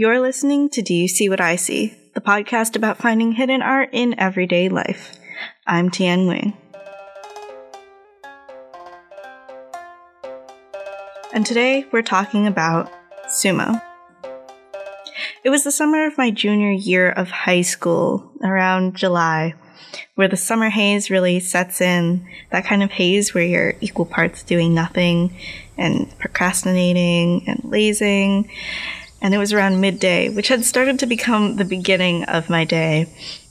You're listening to Do You See What I See, the podcast about finding hidden art in everyday life. I'm Tian Wing. And today we're talking about sumo. It was the summer of my junior year of high school, around July, where the summer haze really sets in. That kind of haze where you're equal parts doing nothing and procrastinating and lazing. And it was around midday, which had started to become the beginning of my day.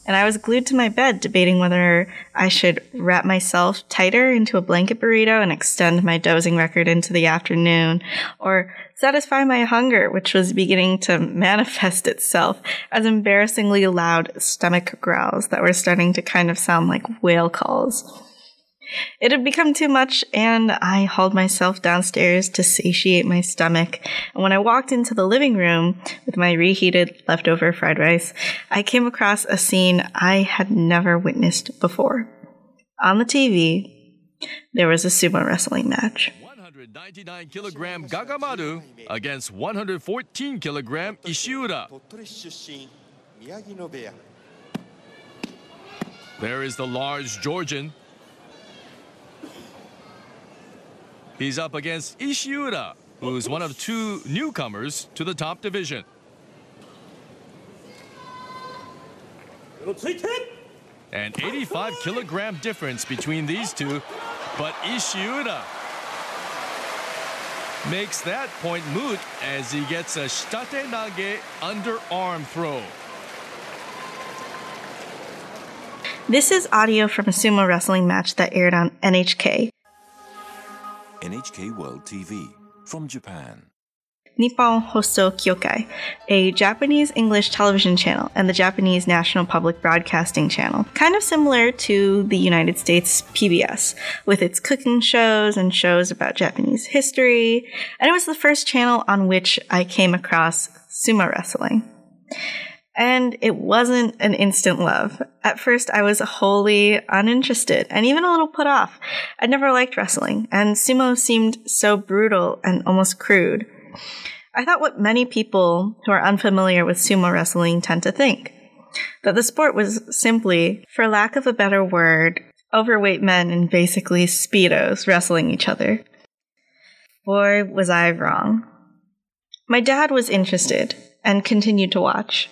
And I was glued to my bed debating whether I should wrap myself tighter into a blanket burrito and extend my dozing record into the afternoon, or satisfy my hunger, which was beginning to manifest itself as embarrassingly loud stomach growls that were starting to kind of sound like whale calls. It had become too much, and I hauled myself downstairs to satiate my stomach. And when I walked into the living room with my reheated leftover fried rice, I came across a scene I had never witnessed before. On the TV, there was a sumo wrestling match. 199 kilogram Gagamaru against 114 kilogram Ishiura. There is the large Georgian He's up against Ishiura, who's one of two newcomers to the top division. An 85 kilogram difference between these two, but Ishiura makes that point moot as he gets a shitate nage underarm throw. This is audio from a sumo wrestling match that aired on NHK. NHK World TV from Japan. Nippon Hoso Kyokai, a Japanese English television channel and the Japanese National Public Broadcasting Channel, kind of similar to the United States PBS, with its cooking shows and shows about Japanese history, and it was the first channel on which I came across sumo wrestling. And it wasn't an instant love. At first, I was wholly uninterested and even a little put off. I'd never liked wrestling, and sumo seemed so brutal and almost crude. I thought what many people who are unfamiliar with sumo wrestling tend to think that the sport was simply, for lack of a better word, overweight men in basically Speedos wrestling each other. Boy, was I wrong. My dad was interested and continued to watch.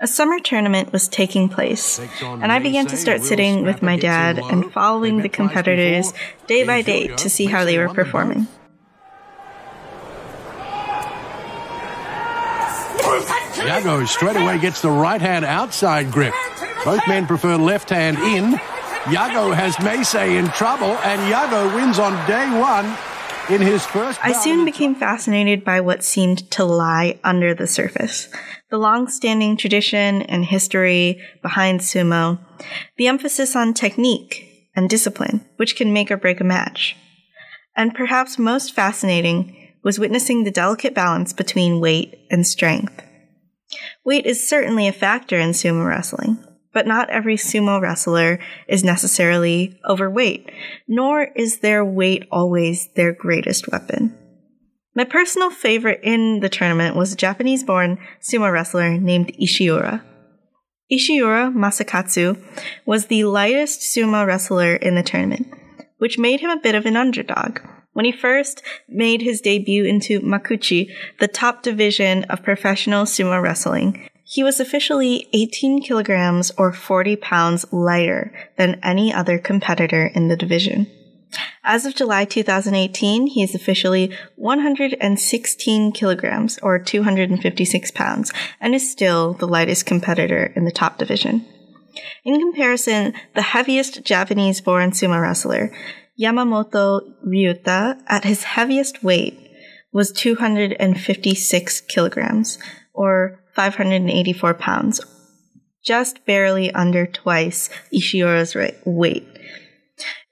A summer tournament was taking place, and I began to start sitting with my dad and following the competitors day by day to see how they were performing. Yago straight away gets the right hand outside grip. Both men prefer left hand in. Yago has Meisei in trouble, and Yago wins on day one in his first. I soon became fascinated by what seemed to lie under the surface the long standing tradition and history behind sumo, the emphasis on technique and discipline, which can make or break a match. And perhaps most fascinating was witnessing the delicate balance between weight and strength. Weight is certainly a factor in sumo wrestling, but not every sumo wrestler is necessarily overweight, nor is their weight always their greatest weapon. My personal favorite in the tournament was a Japanese born sumo wrestler named Ishiura. Ishiura Masakatsu was the lightest sumo wrestler in the tournament, which made him a bit of an underdog. When he first made his debut into Makuuchi, the top division of professional sumo wrestling, he was officially 18 kilograms or 40 pounds lighter than any other competitor in the division. As of July 2018, he is officially 116 kilograms or 256 pounds and is still the lightest competitor in the top division. In comparison, the heaviest Japanese born sumo wrestler, Yamamoto Ryuta, at his heaviest weight, was 256 kilograms or 584 pounds, just barely under twice Ishiura's weight.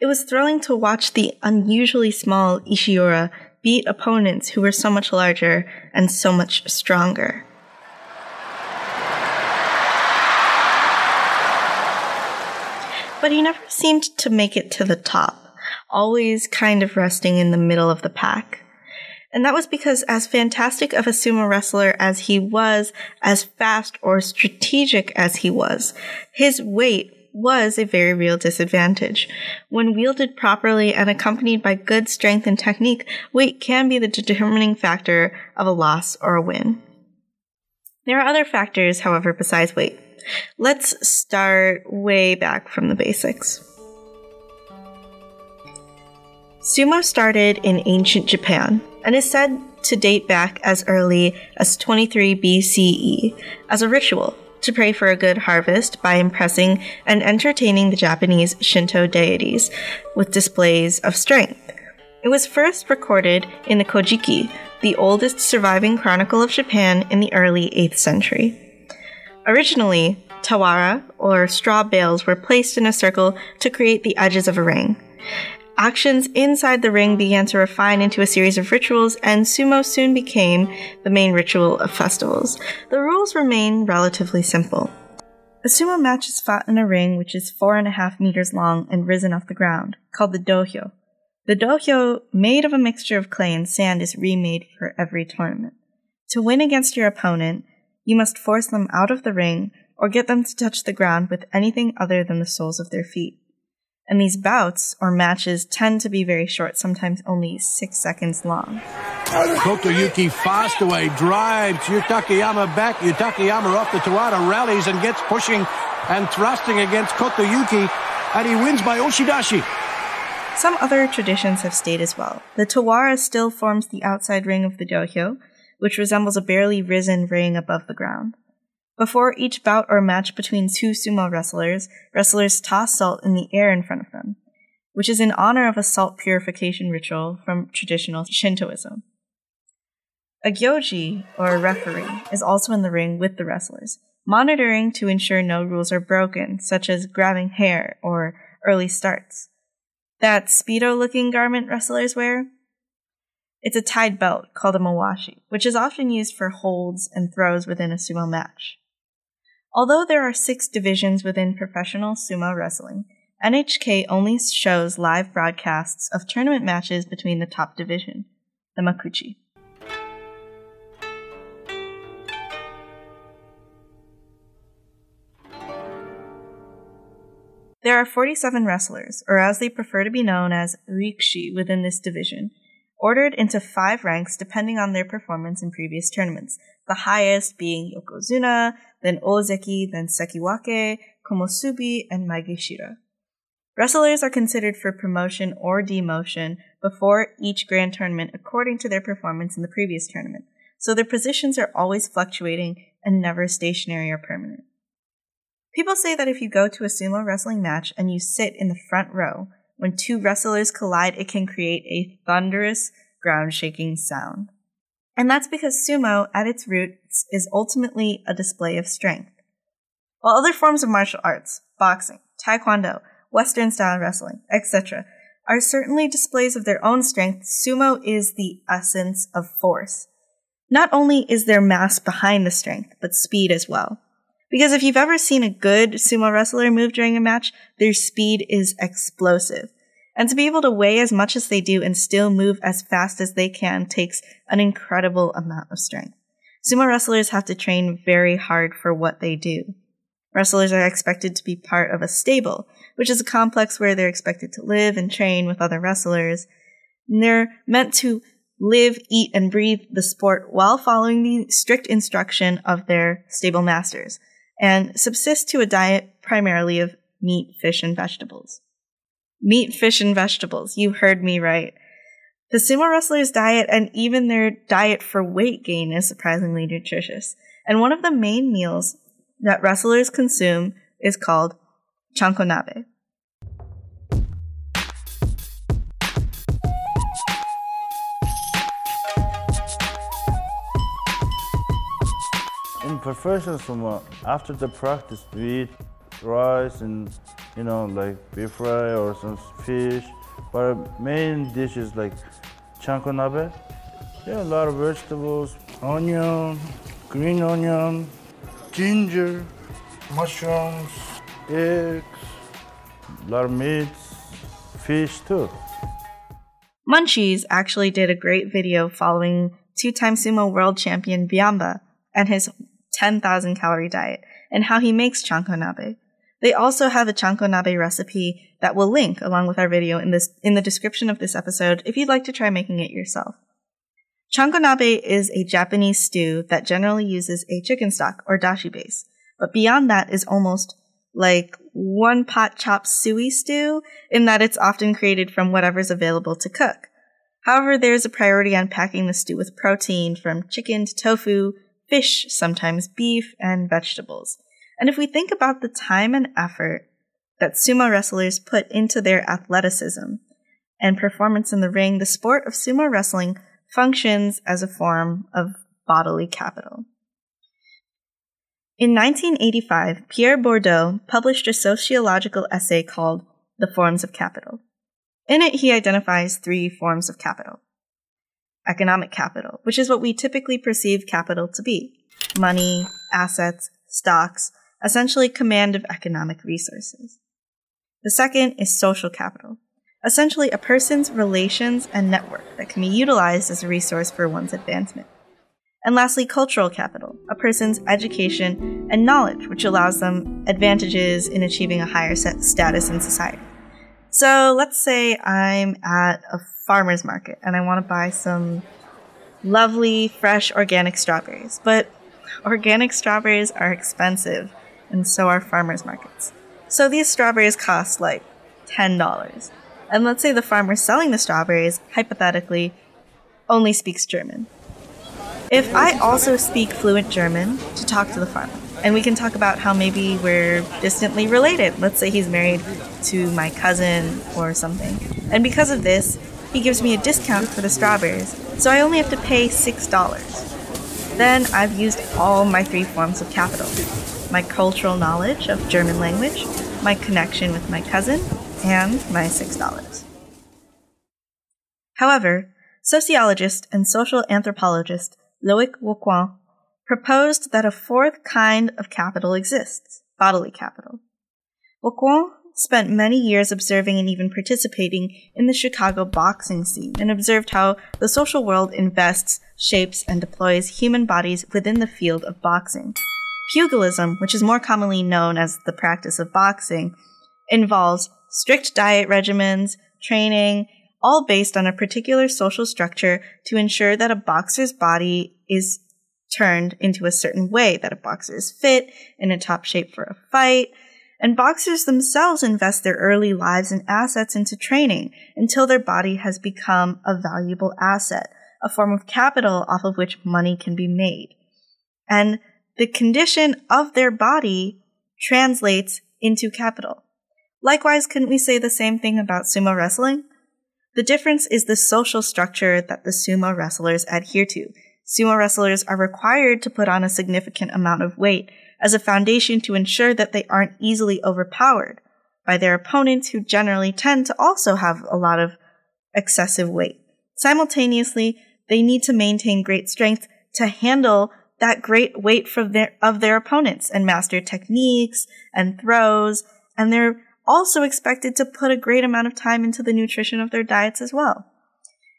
It was thrilling to watch the unusually small Ishiura beat opponents who were so much larger and so much stronger. But he never seemed to make it to the top, always kind of resting in the middle of the pack. And that was because, as fantastic of a sumo wrestler as he was, as fast or strategic as he was, his weight was a very real disadvantage. When wielded properly and accompanied by good strength and technique, weight can be the determining factor of a loss or a win. There are other factors, however, besides weight. Let's start way back from the basics. Sumo started in ancient Japan and is said to date back as early as 23 BCE as a ritual to pray for a good harvest by impressing and entertaining the Japanese Shinto deities with displays of strength. It was first recorded in the Kojiki, the oldest surviving chronicle of Japan in the early 8th century. Originally, tawara, or straw bales, were placed in a circle to create the edges of a ring. Actions inside the ring began to refine into a series of rituals, and sumo soon became the main ritual of festivals. The rules remain relatively simple. A sumo match is fought in a ring which is four and a half meters long and risen off the ground, called the dohyo. The dohyo, made of a mixture of clay and sand, is remade for every tournament. To win against your opponent, you must force them out of the ring or get them to touch the ground with anything other than the soles of their feet. And these bouts or matches tend to be very short, sometimes only six seconds long. Kotoyuki fast away, drives Yutakayama back. Yutakayama off the Tawara, rallies and gets pushing and thrusting against Kotoyuki, and he wins by Oshidashi. Some other traditions have stayed as well. The Tawara still forms the outside ring of the dohyo, which resembles a barely risen ring above the ground. Before each bout or match between two sumo wrestlers, wrestlers toss salt in the air in front of them, which is in honor of a salt purification ritual from traditional Shintoism. A gyoji, or a referee, is also in the ring with the wrestlers, monitoring to ensure no rules are broken, such as grabbing hair or early starts. That Speedo looking garment wrestlers wear? It's a tied belt called a mawashi, which is often used for holds and throws within a sumo match. Although there are six divisions within professional sumo wrestling, NHK only shows live broadcasts of tournament matches between the top division, the Makuuchi. There are 47 wrestlers, or as they prefer to be known as Rikishi within this division, ordered into five ranks depending on their performance in previous tournaments, the highest being Yokozuna, then Ozeki, then Sekiwake, Komusubi, and Maegashira. Wrestlers are considered for promotion or demotion before each grand tournament according to their performance in the previous tournament, so their positions are always fluctuating and never stationary or permanent. People say that if you go to a sumo wrestling match and you sit in the front row, when two wrestlers collide, it can create a thunderous, ground shaking sound. And that's because sumo, at its roots, is ultimately a display of strength. While other forms of martial arts, boxing, taekwondo, Western style wrestling, etc., are certainly displays of their own strength, sumo is the essence of force. Not only is there mass behind the strength, but speed as well. Because if you've ever seen a good sumo wrestler move during a match, their speed is explosive. And to be able to weigh as much as they do and still move as fast as they can takes an incredible amount of strength. Sumo wrestlers have to train very hard for what they do. Wrestlers are expected to be part of a stable, which is a complex where they're expected to live and train with other wrestlers. And they're meant to live, eat, and breathe the sport while following the strict instruction of their stable masters, and subsist to a diet primarily of meat, fish, and vegetables. Meat, fish, and vegetables. You heard me right. The sumo wrestlers' diet and even their diet for weight gain is surprisingly nutritious. And one of the main meals that wrestlers consume is called chankonabe. In professional sumo, after the practice, we eat rice and you know like beef fry or some fish. But main dish is like chankonabe. Yeah, a lot of vegetables, onion, green onion, ginger, mushrooms, eggs, a lot of meats, fish too. Munchies actually did a great video following two time sumo world champion Byamba and his 10,000 calorie diet and how he makes chanko nabe. They also have a chanko nabe recipe that we'll link along with our video in this in the description of this episode if you'd like to try making it yourself. Chanko nabe is a Japanese stew that generally uses a chicken stock or dashi base, but beyond that is almost like one pot chop suey stew in that it's often created from whatever's available to cook. However, there's a priority on packing the stew with protein from chicken to tofu, fish, sometimes beef, and vegetables. And if we think about the time and effort that sumo wrestlers put into their athleticism and performance in the ring, the sport of sumo wrestling functions as a form of bodily capital. In 1985, Pierre Bourdieu published a sociological essay called The Forms of Capital. In it, he identifies three forms of capital. Economic capital, which is what we typically perceive capital to be money, assets, stocks, essentially command of economic resources. The second is social capital, essentially a person's relations and network that can be utilized as a resource for one's advancement. And lastly, cultural capital, a person's education and knowledge, which allows them advantages in achieving a higher status in society. So let's say I'm at a farmer's market and I want to buy some lovely, fresh, organic strawberries. But organic strawberries are expensive, and so are farmers markets. So these strawberries cost like $10. And let's say the farmer selling the strawberries, hypothetically, only speaks German. If I also speak fluent German to talk to the farmer, and we can talk about how maybe we're distantly related. Let's say he's married to my cousin or something. And because of this, he gives me a discount for the strawberries, so I only have to pay $6. Then I've used all my three forms of capital my cultural knowledge of German language, my connection with my cousin, and my $6. However, sociologist and social anthropologist Loic Wacquant proposed that a fourth kind of capital exists bodily capital. Wacquant spent many years observing and even participating in the Chicago boxing scene and observed how the social world invests, shapes, and deploys human bodies within the field of boxing. Pugilism, which is more commonly known as the practice of boxing, involves strict diet regimens, training, all based on a particular social structure to ensure that a boxer's body is turned into a certain way, that a boxer is fit, in a top shape for a fight. And boxers themselves invest their early lives and assets into training until their body has become a valuable asset, a form of capital off of which money can be made. And the condition of their body translates into capital. Likewise, couldn't we say the same thing about sumo wrestling? The difference is the social structure that the sumo wrestlers adhere to. Sumo wrestlers are required to put on a significant amount of weight as a foundation to ensure that they aren't easily overpowered by their opponents who generally tend to also have a lot of excessive weight. Simultaneously, they need to maintain great strength to handle that great weight their, of their opponents and master techniques and throws, and they're also expected to put a great amount of time into the nutrition of their diets as well.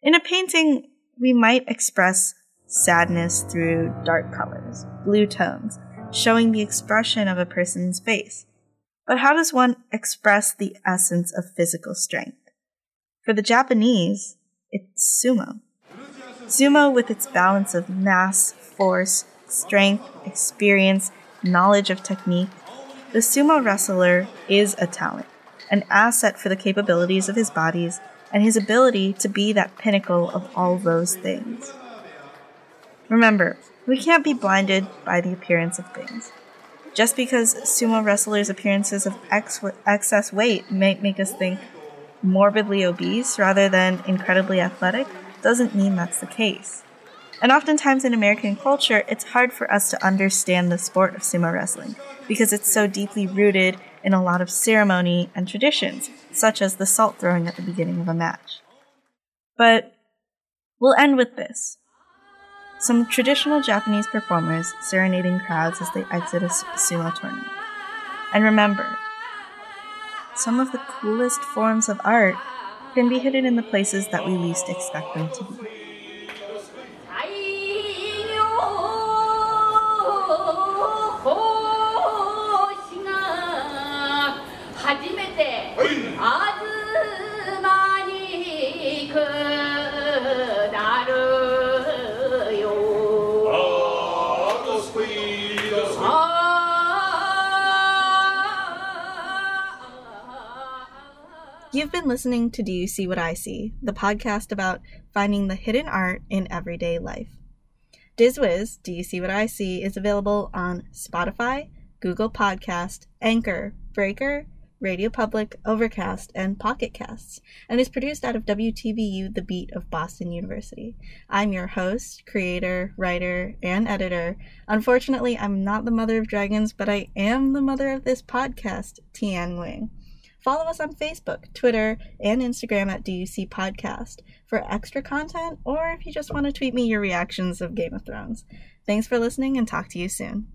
In a painting, we might express sadness through dark colors, blue tones, showing the expression of a person's face. But how does one express the essence of physical strength? For the Japanese, it's sumo. Sumo, with its balance of mass, force, strength, experience, knowledge of technique, the sumo wrestler is a talent, an asset for the capabilities of his bodies and his ability to be that pinnacle of all those things. Remember, we can't be blinded by the appearance of things. Just because sumo wrestlers' appearances of ex- excess weight might make us think morbidly obese rather than incredibly athletic doesn't mean that's the case. And oftentimes in American culture, it's hard for us to understand the sport of sumo wrestling because it's so deeply rooted in a lot of ceremony and traditions, such as the salt throwing at the beginning of a match. But we'll end with this. Some traditional Japanese performers serenading crowds as they exit a sumo tournament. And remember, some of the coolest forms of art can be hidden in the places that we least expect them to be. You've been listening to Do You See What I See, the podcast about finding the hidden art in everyday life. DizWiz, Do You See What I See, is available on Spotify, Google Podcast, Anchor, Breaker, Radio Public, Overcast, and Pocket Casts, and is produced out of WTBU The Beat of Boston University. I'm your host, creator, writer, and editor. Unfortunately, I'm not the mother of dragons, but I am the mother of this podcast, Tian Wing. Follow us on Facebook, Twitter, and Instagram at DUC Podcast for extra content, or if you just want to tweet me your reactions of Game of Thrones. Thanks for listening and talk to you soon.